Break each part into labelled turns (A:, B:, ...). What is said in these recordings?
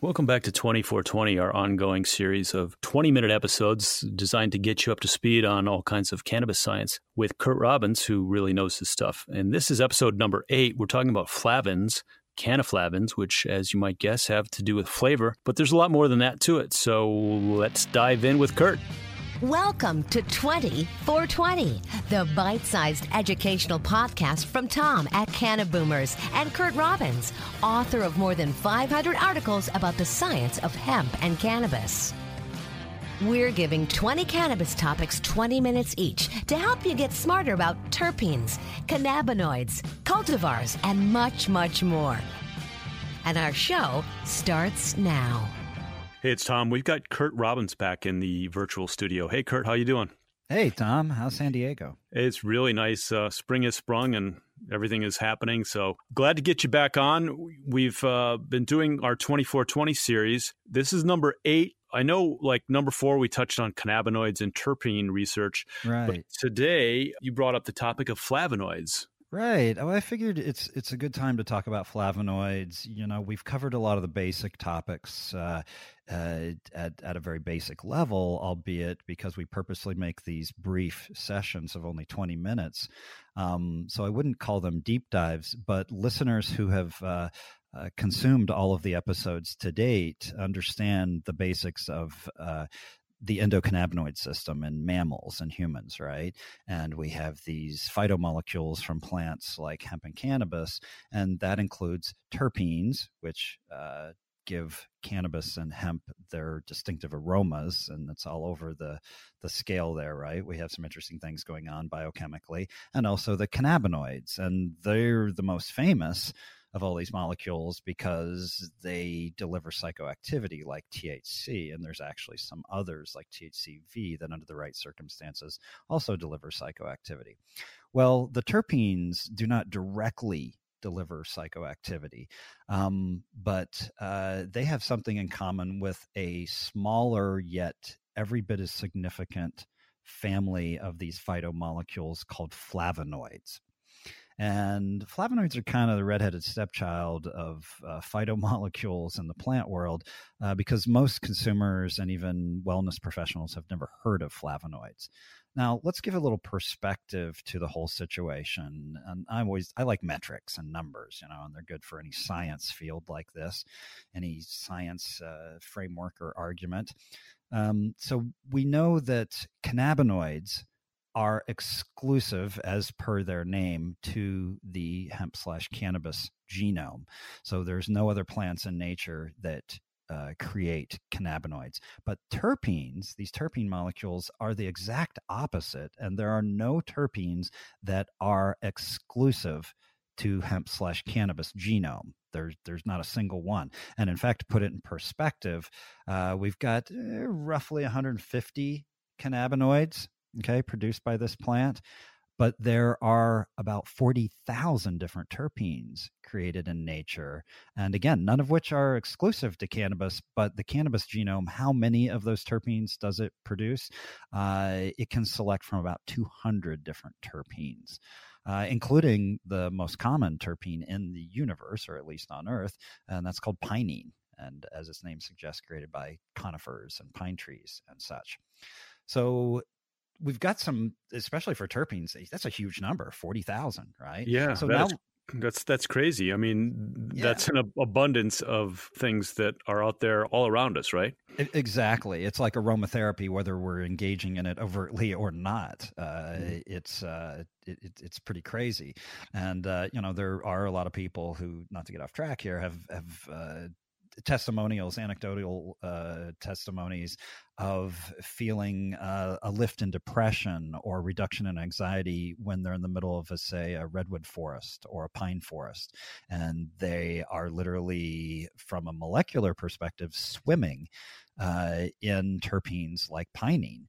A: Welcome back to 20 for 20, our ongoing series of 20 minute episodes designed to get you up to speed on all kinds of cannabis science with Kurt Robbins, who really knows his stuff. And this is episode number eight. We're talking about flavins, cannaflavins, which, as you might guess, have to do with flavor, but there's a lot more than that to it. So let's dive in with Kurt.
B: Welcome to 20 for 20, the bite sized educational podcast from Tom at Cannaboomers and Kurt Robbins, author of more than 500 articles about the science of hemp and cannabis. We're giving 20 cannabis topics 20 minutes each to help you get smarter about terpenes, cannabinoids, cultivars, and much, much more. And our show starts now.
A: Hey, it's Tom. We've got Kurt Robbins back in the virtual studio. Hey, Kurt, how you doing?
C: Hey, Tom. How's San Diego?
A: It's really nice. Uh, spring has sprung and everything is happening. So glad to get you back on. We've uh, been doing our 20 for 20 series. This is number eight. I know, like number four, we touched on cannabinoids and terpene research.
C: Right.
A: But today, you brought up the topic of flavonoids.
C: Right. Oh, I figured it's it's a good time to talk about flavonoids. You know, we've covered a lot of the basic topics uh, uh, at at a very basic level, albeit because we purposely make these brief sessions of only twenty minutes. Um, so I wouldn't call them deep dives, but listeners who have uh, uh, consumed all of the episodes to date understand the basics of uh, the endocannabinoid system in mammals and humans, right? And we have these phytomolecules from plants like hemp and cannabis, and that includes terpenes, which uh, give cannabis and hemp their distinctive aromas, and it's all over the the scale there, right? We have some interesting things going on biochemically, and also the cannabinoids, and they're the most famous of all these molecules because they deliver psychoactivity like THC, and there's actually some others like THCV that, under the right circumstances, also deliver psychoactivity. Well, the terpenes do not directly deliver psychoactivity, um, but uh, they have something in common with a smaller yet every bit as significant family of these phytomolecules called flavonoids. And flavonoids are kind of the redheaded stepchild of uh, phytomolecules in the plant world uh, because most consumers and even wellness professionals have never heard of flavonoids. Now, let's give a little perspective to the whole situation. And I'm always, I like metrics and numbers, you know, and they're good for any science field like this, any science uh, framework or argument. Um, so we know that cannabinoids are exclusive, as per their name, to the hemp slash cannabis genome. So there's no other plants in nature that uh, create cannabinoids. But terpenes, these terpene molecules, are the exact opposite, and there are no terpenes that are exclusive to hemp slash cannabis genome. There's there's not a single one, and in fact, to put it in perspective, uh, we've got uh, roughly 150 cannabinoids okay, produced by this plant. But there are about 40,000 different terpenes created in nature. And again, none of which are exclusive to cannabis, but the cannabis genome, how many of those terpenes does it produce? Uh, it can select from about 200 different terpenes. Uh, including the most common terpene in the universe, or at least on Earth, and that's called pinene. And as its name suggests, created by conifers and pine trees and such. So we've got some, especially for terpenes. Eh, that's a huge number, forty thousand, right?
A: Yeah. So now. That's that's crazy. I mean, yeah. that's an abundance of things that are out there all around us, right?
C: Exactly. It's like aromatherapy, whether we're engaging in it overtly or not. Uh, mm-hmm. It's uh, it, it's pretty crazy, and uh, you know there are a lot of people who, not to get off track here, have have uh, testimonials, anecdotal uh, testimonies of feeling uh, a lift in depression or reduction in anxiety when they're in the middle of, a, say, a redwood forest or a pine forest. And they are literally, from a molecular perspective, swimming uh, in terpenes like pinene.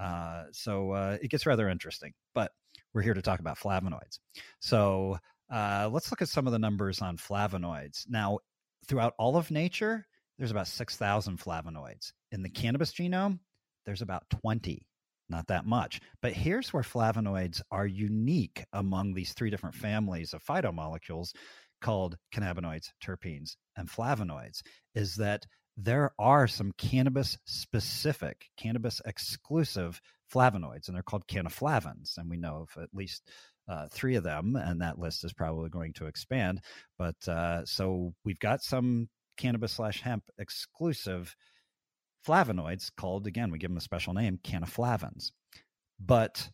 C: Uh, so uh, it gets rather interesting. But we're here to talk about flavonoids. So uh, let's look at some of the numbers on flavonoids. Now, throughout all of nature, there's about 6,000 flavonoids. In the cannabis genome, there's about 20, not that much. But here's where flavonoids are unique among these three different families of phytomolecules called cannabinoids, terpenes, and flavonoids is that there are some cannabis specific, cannabis exclusive flavonoids, and they're called cannaflavins. And we know of at least uh, three of them, and that list is probably going to expand. But uh, so we've got some cannabis slash hemp exclusive flavonoids called, again, we give them a special name, cannaflavins. But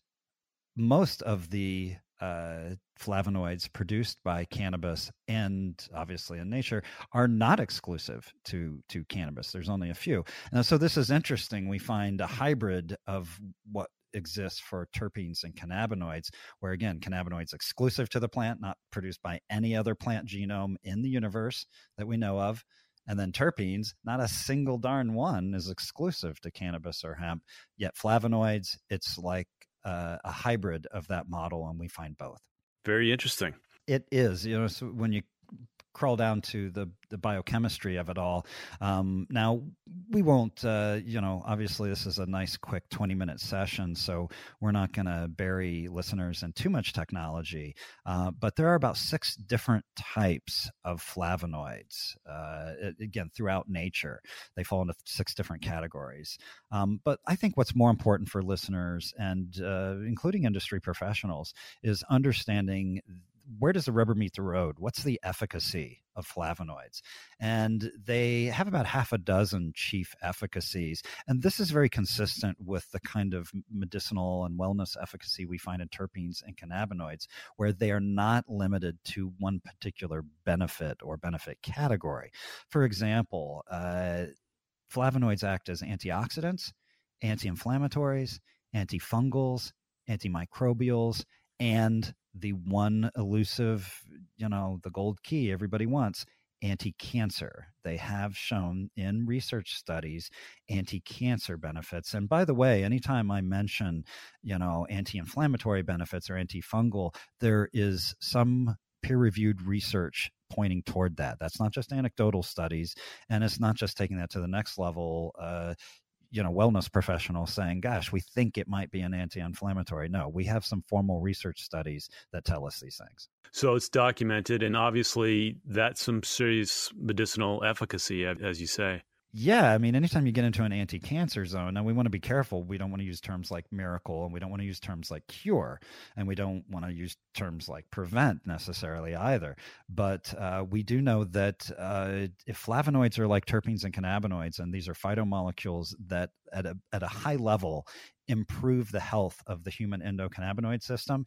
C: most of the uh, flavonoids produced by cannabis and obviously in nature are not exclusive to to cannabis. There's only a few, and so this is interesting. We find a hybrid of what exists for terpenes and cannabinoids, where again, cannabinoids exclusive to the plant, not produced by any other plant genome in the universe that we know of. And then terpenes, not a single darn one is exclusive to cannabis or hemp. Yet flavonoids, it's like uh, a hybrid of that model, and we find both.
A: Very interesting.
C: It is, you know, so when you crawl down to the the biochemistry of it all. Um, now we won't, uh, you know, obviously this is a nice quick twenty minute session, so we're not going to bury listeners in too much technology. Uh, but there are about six different types of flavonoids. Uh, again, throughout nature, they fall into six different categories. Um, but I think what's more important for listeners and uh, including industry professionals is understanding where does the rubber meet the road? What's the efficacy of flavonoids? And they have about half a dozen chief efficacies. And this is very consistent with the kind of medicinal and wellness efficacy we find in terpenes and cannabinoids, where they are not limited to one particular benefit or benefit category. For example, uh, flavonoids act as antioxidants, anti inflammatories, antifungals, antimicrobials, and the one elusive, you know, the gold key everybody wants anti cancer. They have shown in research studies anti cancer benefits. And by the way, anytime I mention, you know, anti inflammatory benefits or antifungal, there is some peer reviewed research pointing toward that. That's not just anecdotal studies, and it's not just taking that to the next level. Uh, you know wellness professionals saying gosh we think it might be an anti-inflammatory. No we have some formal research studies that tell us these things.
A: So it's documented and obviously that's some serious medicinal efficacy as you say
C: yeah, I mean, anytime you get into an anti cancer zone, now we want to be careful. We don't want to use terms like miracle and we don't want to use terms like cure and we don't want to use terms like prevent necessarily either. But uh, we do know that uh, if flavonoids are like terpenes and cannabinoids, and these are phytomolecules that at a, at a high level improve the health of the human endocannabinoid system,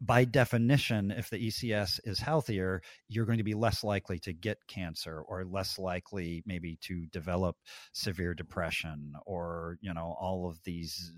C: by definition, if the ECS is healthier, you're going to be less likely to get cancer or less likely maybe to develop severe depression or, you know, all of these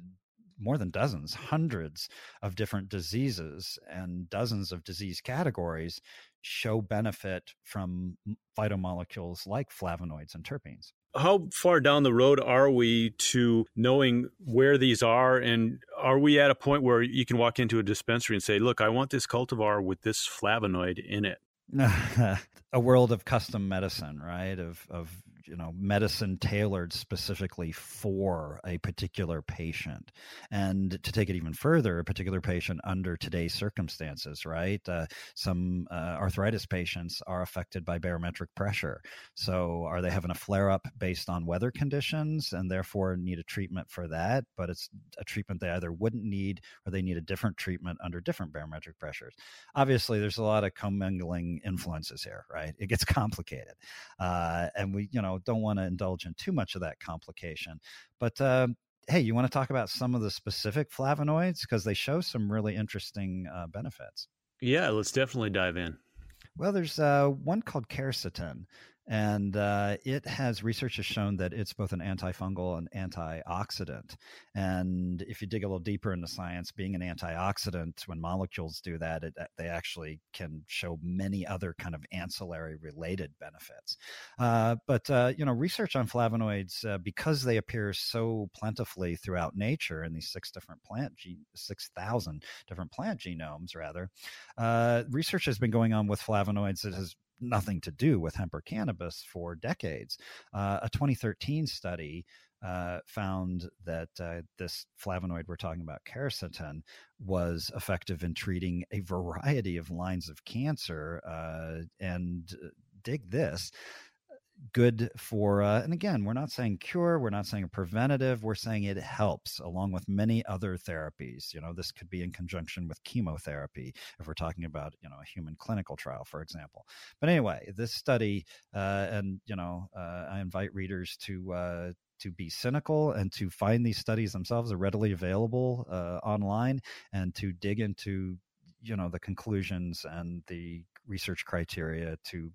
C: more than dozens, hundreds of different diseases and dozens of disease categories show benefit from phytomolecules like flavonoids and terpenes
A: how far down the road are we to knowing where these are? And are we at a point where you can walk into a dispensary and say look i want this cultivar with this flavonoid in it.
C: A world of custom medicine right? Of of you know medicine tailored specifically for a particular patient. And to take it even further a particular patient under today's circumstances right? Uh, some uh, arthritis patients are affected by barometric pressure. So are they having a flare up based on weather conditions and therefore need a treatment for that? But it's a treatment they either wouldn't need or they need a different treatment under different barometric pressures. Obviously there's a lot of commingling influences here right? It gets complicated. Uh, and we you know don't want to indulge in too much of that complication. But uh, hey, you want to talk about some of the specific flavonoids because they show some really interesting uh, benefits.
A: Yeah, let's definitely dive in.
C: Well, there's uh, one called quercetin, and uh, it has research has shown that it's both an antifungal and antioxidant. And if you dig a little deeper into science, being an antioxidant, when molecules do that, it, they actually can show many other kind of ancillary related benefits. Uh, but uh, you know, research on flavonoids uh, because they appear so plentifully throughout nature in these six different plant gene, six thousand different plant genomes, rather. Uh, research has been going on with flavonoids that has nothing to do with hemp or cannabis for decades. Uh, a 2013 study uh, found that uh, this flavonoid we're talking about, quercetin, was effective in treating a variety of lines of cancer. Uh, and uh, dig this good for uh, and again we're not saying cure we're not saying a preventative we're saying it helps along with many other therapies. You know this could be in conjunction with chemotherapy if we're talking about you know a human clinical trial for example. But anyway this study uh, and you know uh, i invite readers to uh, to be cynical and to find these studies themselves are readily available uh, online and to dig into you know the conclusions and the research criteria to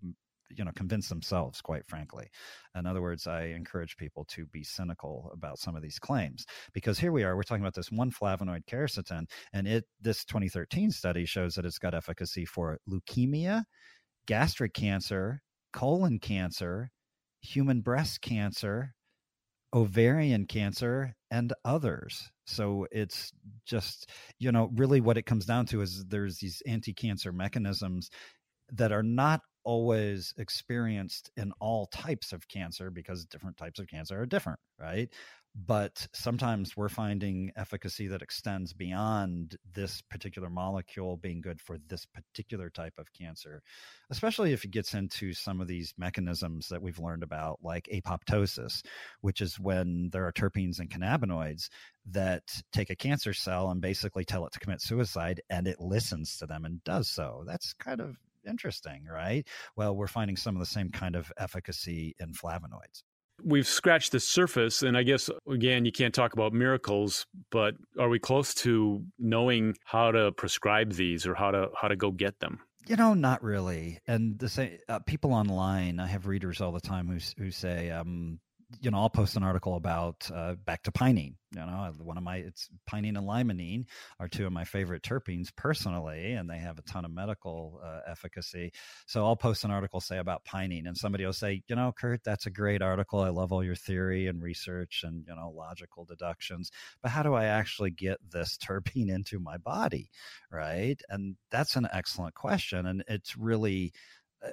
C: you know convince themselves quite frankly. In other words i encourage people to be cynical about some of these claims because here we are we're talking about this one flavonoid quercetin and it this 2013 study shows that it's got efficacy for leukemia gastric cancer colon cancer human breast cancer ovarian cancer and others. So it's just you know really what it comes down to is there's these anti-cancer mechanisms that are not always experienced in all types of cancer because different types of cancer are different, right? But sometimes we're finding efficacy that extends beyond this particular molecule being good for this particular type of cancer, especially if it gets into some of these mechanisms that we've learned about, like apoptosis, which is when there are terpenes and cannabinoids that take a cancer cell and basically tell it to commit suicide, and it listens to them and does so. That's kind of interesting, right? Well, we're finding some of the same kind of efficacy in flavonoids.
A: We've scratched the surface, and I guess, again, you can't talk about miracles, but are we close to knowing how to prescribe these or how to how to go get them?
C: You know, not really. And the same uh, people online, I have readers all the time who who say, um, you know, I'll post an article about uh, back to pinene. You know, one of my it's pinene and limonene are two of my favorite terpenes personally, and they have a ton of medical uh, efficacy. So I'll post an article say about pinene, and somebody will say, you know, Kurt, that's a great article. I love all your theory and research and you know logical deductions, but how do I actually get this terpene into my body, right? And that's an excellent question, and it's really uh,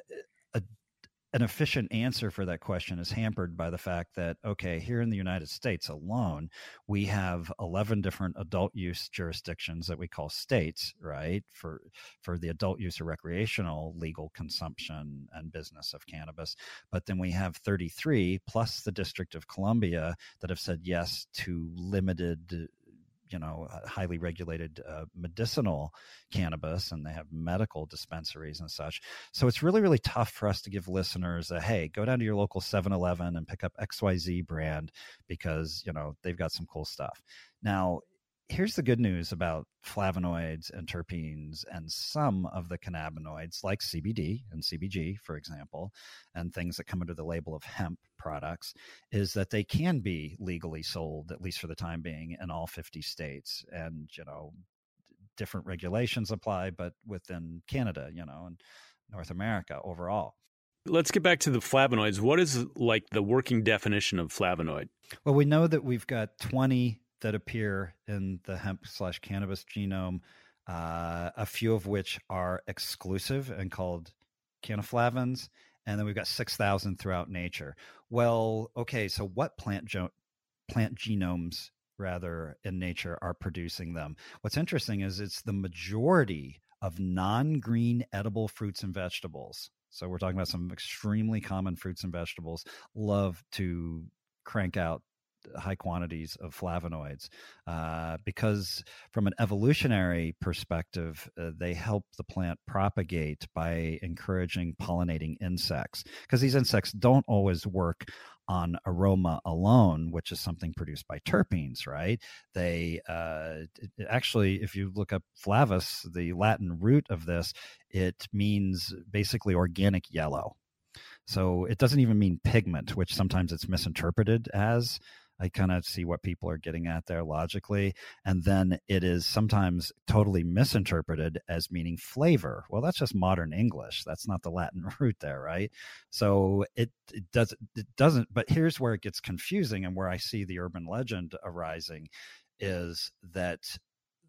C: an efficient answer for that question is hampered by the fact that okay here in the united states alone we have 11 different adult use jurisdictions that we call states right for for the adult use or recreational legal consumption and business of cannabis. But then we have 33 plus the district of columbia that have said yes to limited you know highly regulated uh, medicinal cannabis and they have medical dispensaries and such. So it's really really tough for us to give listeners a hey go down to your local 7-eleven and pick up xyz brand because you know they've got some cool stuff. Now here's the good news about flavonoids and terpenes and some of the cannabinoids like CBD and CBG, for example, and things that come under the label of hemp products, is that they can be legally sold, at least for the time being, in all 50 states. And, you know, different regulations apply, but within Canada, you know, and North America overall.
A: Let's get back to the flavonoids. What is like the working definition of flavonoid?
C: Well, we know that we've got 20 that appear in the hemp slash cannabis genome, uh, a few of which are exclusive and called cannaflavins, and then we've got six thousand throughout nature. Well, okay, so what plant jo- plant genomes rather in nature are producing them? What's interesting is it's the majority of non-green edible fruits and vegetables. So we're talking about some extremely common fruits and vegetables love to crank out high quantities of flavonoids uh, because from an evolutionary perspective uh, they help the plant propagate by encouraging pollinating insects because these insects don't always work on aroma alone which is something produced by terpenes right they uh, actually if you look up flavus the latin root of this it means basically organic yellow so it doesn't even mean pigment, which sometimes it's misinterpreted as. I kind of see what people are getting at there logically. And then it is sometimes totally misinterpreted as meaning flavor. Well, that's just modern English. That's not the Latin root there, right? So it, it does it doesn't. But here's where it gets confusing, and where I see the urban legend arising is that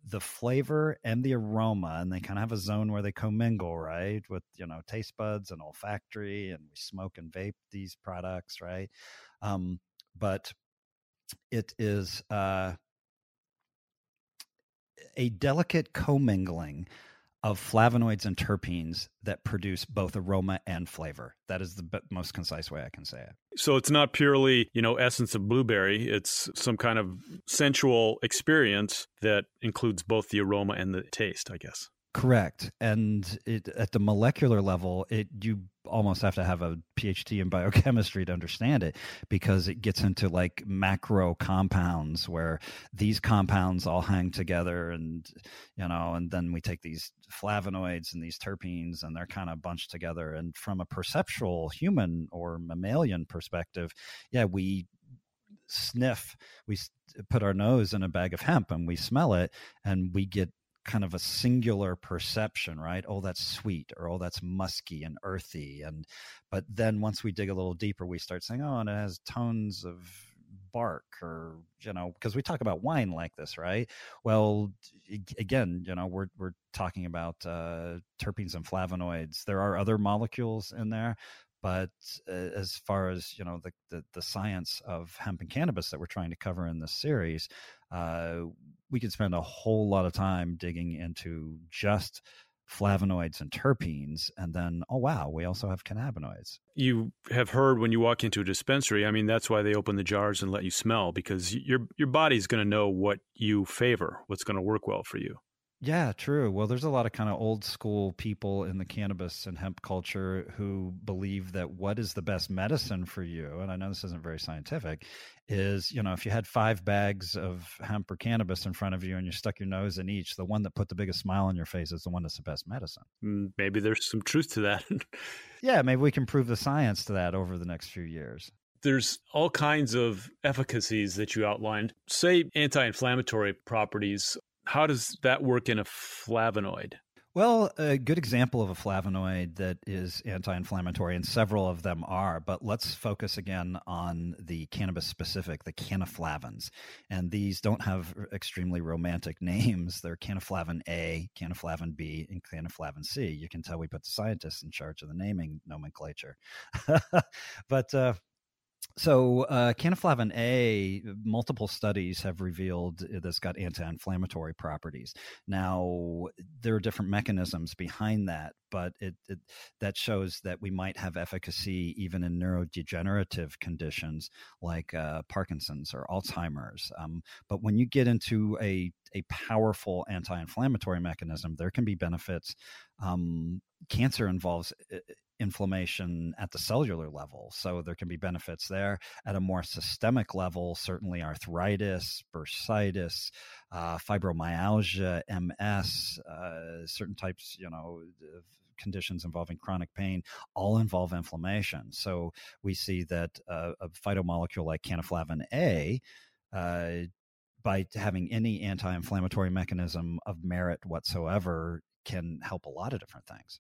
C: the flavor and the aroma, and they kind of have a zone where they commingle, right? With you know taste buds and olfactory, and we smoke and vape these products, right? Um, but it is uh, a delicate commingling of flavonoids and terpenes that produce both aroma and flavor. That is the most concise way I can say it.
A: So it's not purely, you know, essence of blueberry. It's some kind of sensual experience that includes both the aroma and the taste, I guess.
C: Correct. And it, at the molecular level, it you almost have to have a PhD in biochemistry to understand it because it gets into like macro compounds where these compounds all hang together and you know and then we take these flavonoids and these terpenes and they're kind of bunched together and from a perceptual human or mammalian perspective yeah we sniff we put our nose in a bag of hemp and we smell it and we get kind of a singular perception right? Oh that's sweet or oh that's musky and earthy and but then once we dig a little deeper we start saying oh and it has tones of bark or you know because we talk about wine like this right? Well again you know we're we're talking about uh, terpenes and flavonoids. There are other molecules in there but uh, as far as you know the, the, the science of hemp and cannabis that we're trying to cover in this series uh, we could spend a whole lot of time digging into just flavonoids and terpenes and then oh wow we also have cannabinoids.
A: You have heard when you walk into a dispensary i mean that's why they open the jars and let you smell because your your body's going to know what you favor what's going to work well for you
C: yeah, true. Well, there's a lot of kind of old school people in the cannabis and hemp culture who believe that what is the best medicine for you, and I know this isn't very scientific, is, you know, if you had five bags of hemp or cannabis in front of you and you stuck your nose in each, the one that put the biggest smile on your face is the one that's the best medicine.
A: Mm, maybe there's some truth to that.
C: yeah, maybe we can prove the science to that over the next few years
A: there's all kinds of efficacies that you outlined. Say anti inflammatory properties how does that work in a flavonoid?
C: Well, a good example of a flavonoid that is anti inflammatory, and several of them are, but let's focus again on the cannabis specific, the cannaflavins. And these don't have extremely romantic names. They're cannaflavin A, cannaflavin B, and cannaflavin C. You can tell we put the scientists in charge of the naming nomenclature. but uh, so, uh, cannaflavin A, multiple studies have revealed that's got anti-inflammatory properties. Now, there are different mechanisms behind that, but it, it, that shows that we might have efficacy even in neurodegenerative conditions like uh, Parkinson's or Alzheimer's. Um, but when you get into a a powerful anti-inflammatory mechanism, there can be benefits. Um, cancer involves uh, inflammation at the cellular level. So there can be benefits there. At a more systemic level, certainly arthritis, bursitis, uh, fibromyalgia, MS, uh, certain types, you know, of conditions involving chronic pain all involve inflammation. So we see that uh, a phytomolecule like cannaflavin A uh, by having any anti-inflammatory mechanism of merit whatsoever can help a lot of different things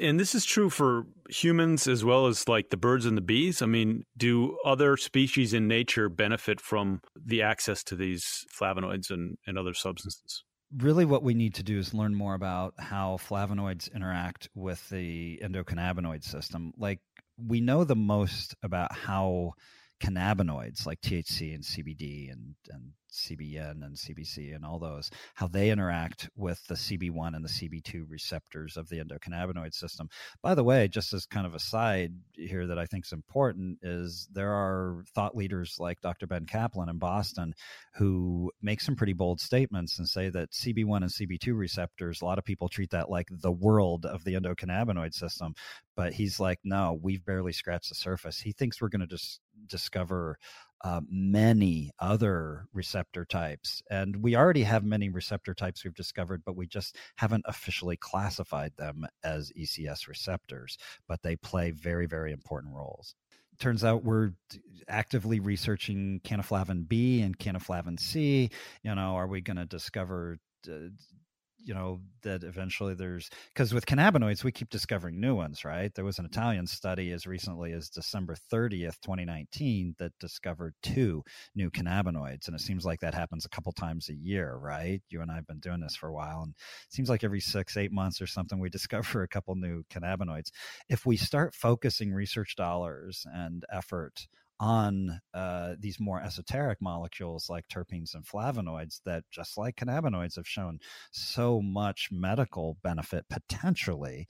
A: and this is true for humans as well as like the birds and the bees. I mean, do other species in nature benefit from the access to these flavonoids and, and other substances?
C: Really, what we need to do is learn more about how flavonoids interact with the endocannabinoid system. Like, we know the most about how cannabinoids like THC and CBD and, and CBN and CBC and all those, how they interact with the CB1 and the CB2 receptors of the endocannabinoid system. By the way, just as kind of a side here that I think is important is there are thought leaders like Dr. Ben Caplan in Boston who make some pretty bold statements and say that CB1 and CB2 receptors, a lot of people treat that like the world of the endocannabinoid system. But he's like, no, we've barely scratched the surface. He thinks we're going to just discover uh, many other receptor types. And we already have many receptor types we've discovered, but we just haven't officially classified them as ECS receptors, but they play very, very important roles. Turns out we're actively researching cannaflavin B and cannaflavin C. You know, are we going to discover you know that eventually there's because with cannabinoids we keep discovering new ones right? There was an mm-hmm. italian study as recently as december 30th 2019 that discovered two new cannabinoids and it seems like that happens a couple times a year right? You and i have been doing this for a while and it seems like every six eight months or something we discover a couple new cannabinoids. If we start focusing research dollars and effort on uh, these more esoteric molecules like terpenes and flavonoids that just like cannabinoids have shown so much medical benefit potentially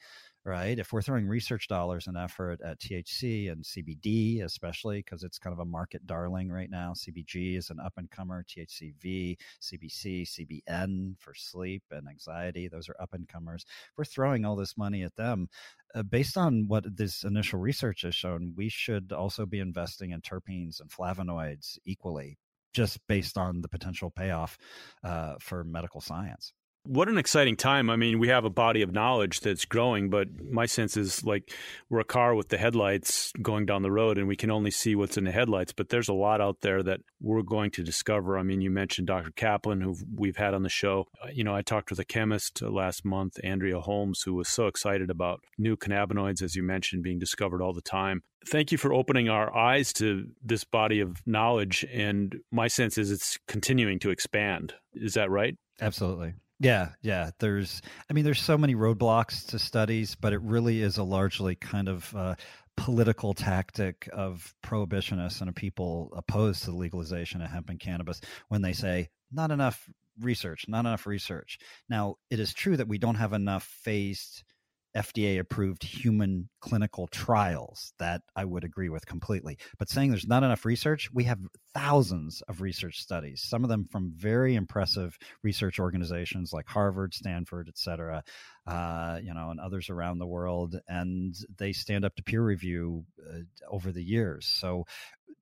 C: right? If we're throwing research dollars and effort at THC and CBD, especially because it's kind of a market darling right now, CBG is an up and comer, THCV, CBC, CBN for sleep and anxiety, those are up and comers. We're throwing all this money at them. Uh, based on what this initial research has shown, we should also be investing in terpenes and flavonoids equally, just based on the potential payoff uh, for medical science
A: what an exciting time. I mean, we have a body of knowledge that's growing, but my sense is like we're a car with the headlights going down the road and we can only see what's in the headlights, but there's a lot out there that we're going to discover. I mean, you mentioned Dr. Caplan, who we've had on the show. Uh, you know, I talked with a chemist uh, last month, Andrea Holmes, who was so excited about new cannabinoids, as you mentioned, being discovered all the time. Thank you for opening our eyes to this body of knowledge. And my sense is it's continuing to expand. Is that right?
C: Absolutely. Yeah, yeah. There's, I mean, there's so many roadblocks to studies, but it really is a largely kind of uh, political tactic of prohibitionists and of people opposed to the legalization of hemp and cannabis when they say not enough research, not enough research. Now, it is true that we don't have enough phased FDA approved human clinical trials. That I would agree with completely. But saying there's not enough research, we have thousands of research studies, some of them from very impressive research organizations like Harvard, Stanford, et cetera, uh, you know, and others around the world. And they stand up to peer review uh, over the years. So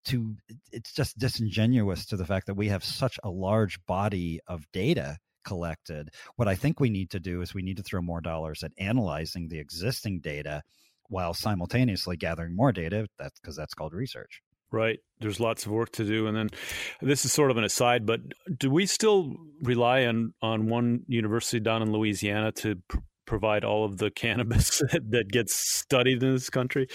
C: to it's just disingenuous to the fact that we have such a large body of data collected. What I think we need to do is we need to throw more dollars at analyzing the existing data while simultaneously gathering more data. That's because that's called research.
A: Right. There's lots of work to do. And then this is sort of an aside, but do we still rely on, on one university down in Louisiana to pr- provide all of the cannabis that, that gets studied in this country?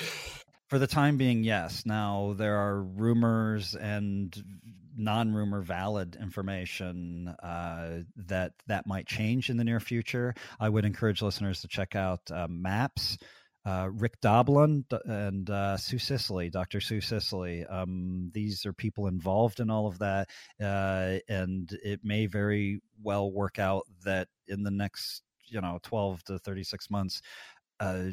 C: For the time being, yes. Now, there are rumors and non-rumor valid information uh, that that might change in the near future. I would encourage listeners to check out uh, MAPS. Uh, Rick Doblin and uh, Sue Sisley, Dr. Sue Sisley. Um, these are people involved in all of that, uh, and it may very well work out that in the next, you know, twelve to thirty-six months, uh,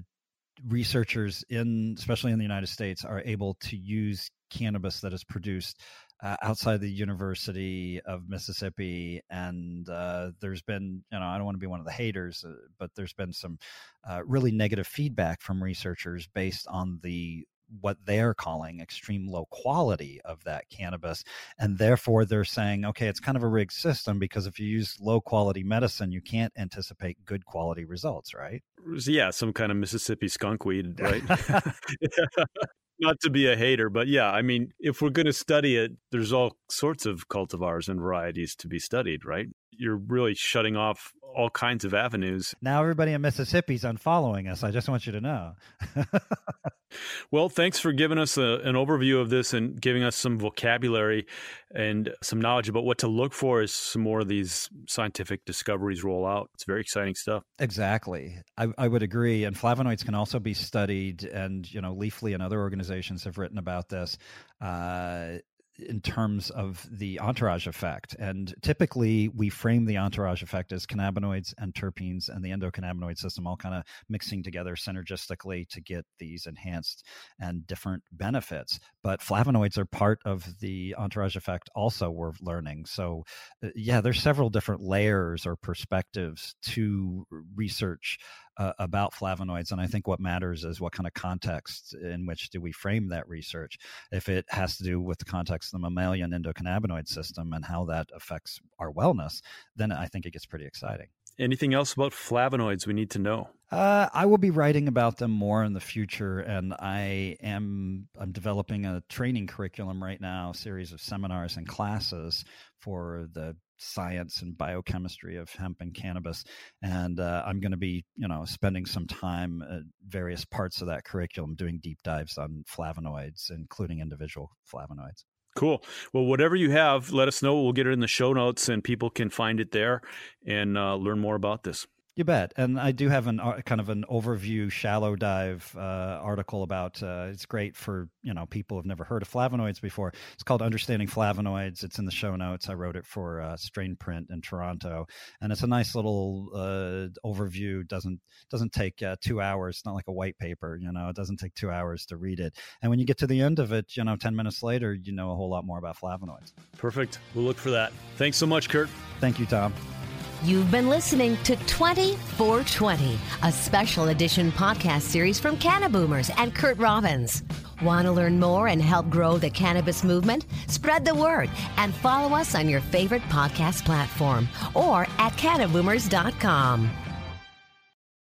C: researchers in, especially in the United States, are able to use cannabis that is produced uh, outside the University of Mississippi, and uh, there's been, you know, I don't want to be one of the haters, uh, but there's been some uh, really negative feedback from researchers based on the what they're calling extreme low quality of that cannabis and therefore they're saying okay it's kind of a rigged system because if you use low quality medicine you can't anticipate good quality results right?
A: Yeah some kind of mississippi skunk weed right not to be a hater, but yeah, I mean, if we're going to study it, there's all sorts of cultivars and varieties to be studied, right? You're really shutting off all kinds of avenues.
C: Now everybody in Mississippi's unfollowing us. I just want you to know.
A: well, thanks for giving us a, an overview of this and giving us some vocabulary and some knowledge about what to look for as some more of these scientific discoveries roll out. It's very exciting stuff.
C: Exactly. I, I would agree. And flavonoids can also be studied, and you know, Leafly and other organizations have written about this. Uh, in terms of the entourage effect. And typically, we frame the entourage effect as cannabinoids and terpenes and the endocannabinoid system all kind of mixing together synergistically to get these enhanced and different benefits. But flavonoids are part of the entourage effect, also, we're learning. So, uh, yeah, there's several different layers or perspectives to research uh, about flavonoids. And I think what matters is what kind of context in which do we frame that research. If it has to do with the context of the mammalian endocannabinoid system and how that affects our wellness, then I think it gets pretty exciting.
A: Anything else about flavonoids we need to know?
C: Uh, I will be writing about them more in the future, and I am I'm developing a training curriculum right now, a series of seminars and classes for the science and biochemistry of hemp and cannabis. And uh, I'm going to be, you know, spending some time at various parts of that curriculum doing deep dives on flavonoids, including individual flavonoids.
A: Cool. Well, whatever you have, let us know. We'll get it in the show notes and people can find it there and uh, learn more about this.
C: You bet. And I do have an uh, kind of an overview, shallow dive uh, article about. Uh, it's great for you know people who've never heard of flavonoids before. It's called Understanding Flavonoids. It's in the show notes. I wrote it for uh, Strainprint in Toronto, and it's a nice little uh, overview. doesn't doesn't take uh, two hours. It's not like a white paper. You know, it doesn't take two hours to read it. And when you get to the end of it, you know, ten minutes later, you know a whole lot more about flavonoids.
A: Perfect. We'll look for that. Thanks so much, Kurt.
C: Thank you, Tom.
B: You've been listening to 20 for 20, a special edition podcast series from Cannaboomers and Kurt Robbins. Want to learn more and help grow the cannabis movement? Spread the word and follow us on your favorite podcast platform or at cannaboomers.com.